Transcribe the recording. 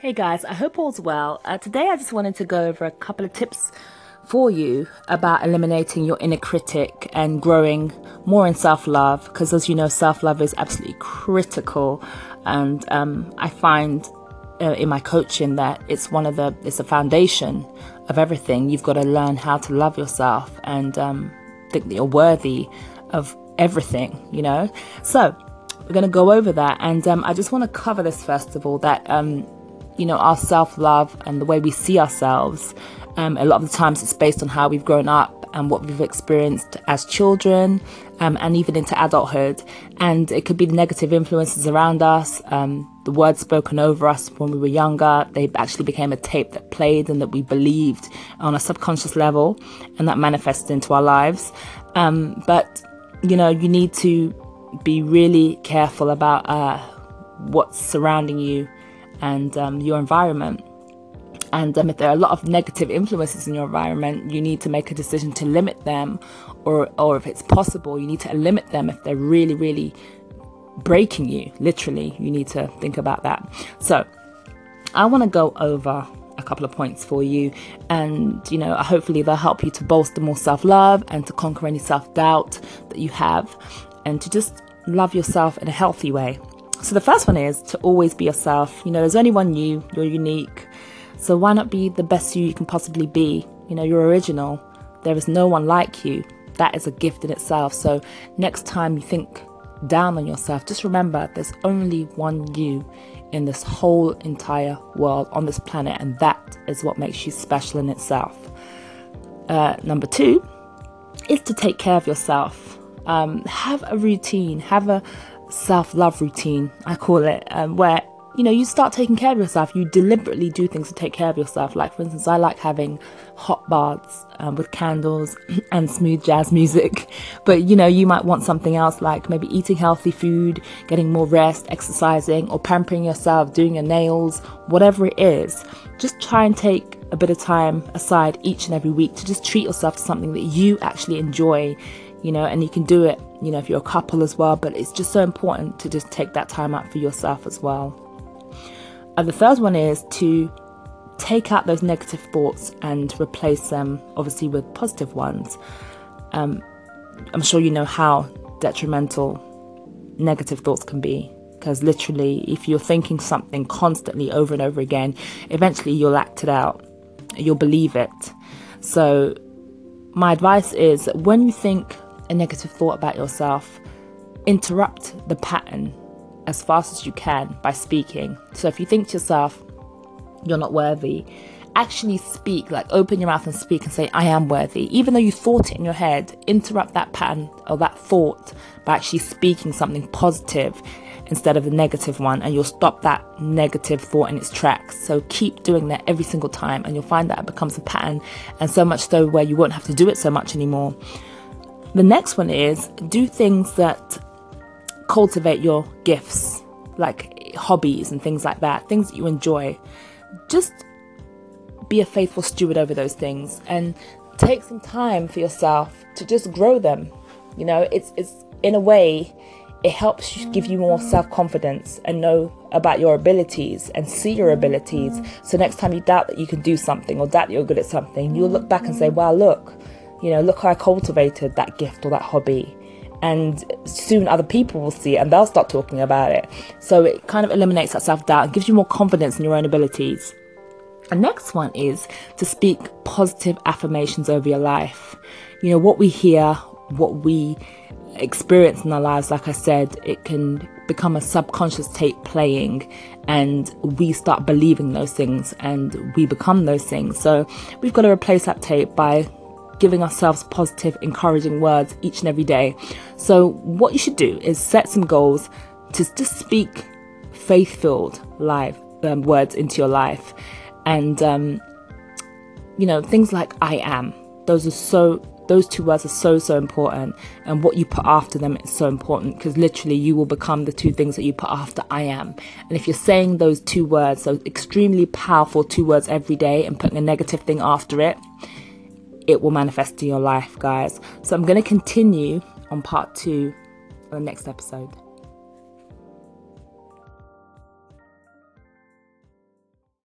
Hey guys, I hope all's well. Uh, today I just wanted to go over a couple of tips for you about eliminating your inner critic and growing more in self love because, as you know, self love is absolutely critical. And um, I find uh, in my coaching that it's one of the it's a foundation of everything. You've got to learn how to love yourself and um, think that you're worthy of everything, you know. So we're going to go over that, and um, I just want to cover this first of all that um, you know, our self love and the way we see ourselves. Um, a lot of the times it's based on how we've grown up and what we've experienced as children um, and even into adulthood. And it could be the negative influences around us, um, the words spoken over us when we were younger. They actually became a tape that played and that we believed on a subconscious level, and that manifested into our lives. Um, but, you know, you need to be really careful about uh, what's surrounding you and um, your environment. And um, if there are a lot of negative influences in your environment, you need to make a decision to limit them, or, or if it's possible, you need to limit them if they're really, really breaking you. Literally, you need to think about that. So, I want to go over a couple of points for you, and you know, hopefully, they'll help you to bolster more self love and to conquer any self doubt that you have, and to just love yourself in a healthy way. So the first one is to always be yourself. You know, there's only one you, you're unique. So why not be the best you you can possibly be? You know, you're original. There is no one like you. That is a gift in itself. So next time you think down on yourself, just remember there's only one you in this whole entire world on this planet, and that is what makes you special in itself. Uh, number two is to take care of yourself. Um, have a routine, have a, self love routine, I call it, um, where you know you start taking care of yourself. You deliberately do things to take care of yourself. Like for instance, I like having hot baths um, with candles and smooth jazz music. But you know, you might want something else, like maybe eating healthy food, getting more rest, exercising, or pampering yourself, doing your nails, whatever it is. Just try and take a bit of time aside each and every week to just treat yourself to something that you actually enjoy you know, and you can do it, you know, if you're a couple as well. But it's just so important to just take that time out for yourself as well. And the third one is to take out those negative thoughts and replace them, obviously, with positive ones. Um, I'm sure you know how detrimental negative thoughts can be. Because literally, if you're thinking something constantly over and over again, eventually you'll act it out, you'll believe it. So, my advice is when you think a negative thought about yourself, interrupt the pattern as fast as you can by speaking. So if you think to yourself, you're not worthy, actually speak, like open your mouth and speak and say, I am worthy. Even though you thought it in your head, interrupt that pattern or that thought by actually speaking something positive instead of the negative one, and you'll stop that negative thought in its tracks. So keep doing that every single time, and you'll find that it becomes a pattern, and so much so where you won't have to do it so much anymore. The next one is do things that cultivate your gifts, like hobbies and things like that, things that you enjoy. Just be a faithful steward over those things and take some time for yourself to just grow them. You know, it's it's in a way it helps give you more self-confidence and know about your abilities and see your abilities. So next time you doubt that you can do something or doubt that you're good at something, you'll look back and say, "Wow, look, you know, look how I cultivated that gift or that hobby. And soon other people will see it and they'll start talking about it. So it kind of eliminates that self doubt and gives you more confidence in your own abilities. The next one is to speak positive affirmations over your life. You know, what we hear, what we experience in our lives, like I said, it can become a subconscious tape playing and we start believing those things and we become those things. So we've got to replace that tape by giving ourselves positive, encouraging words each and every day. So, what you should do is set some goals to just speak faith filled live um, words into your life. And, um, you know, things like I am, those are so, those two words are so, so important. And what you put after them is so important because literally you will become the two things that you put after I am. And if you're saying those two words, those extremely powerful two words every day and putting a negative thing after it, it will manifest in your life, guys. So I'm going to continue on part two on the next episode.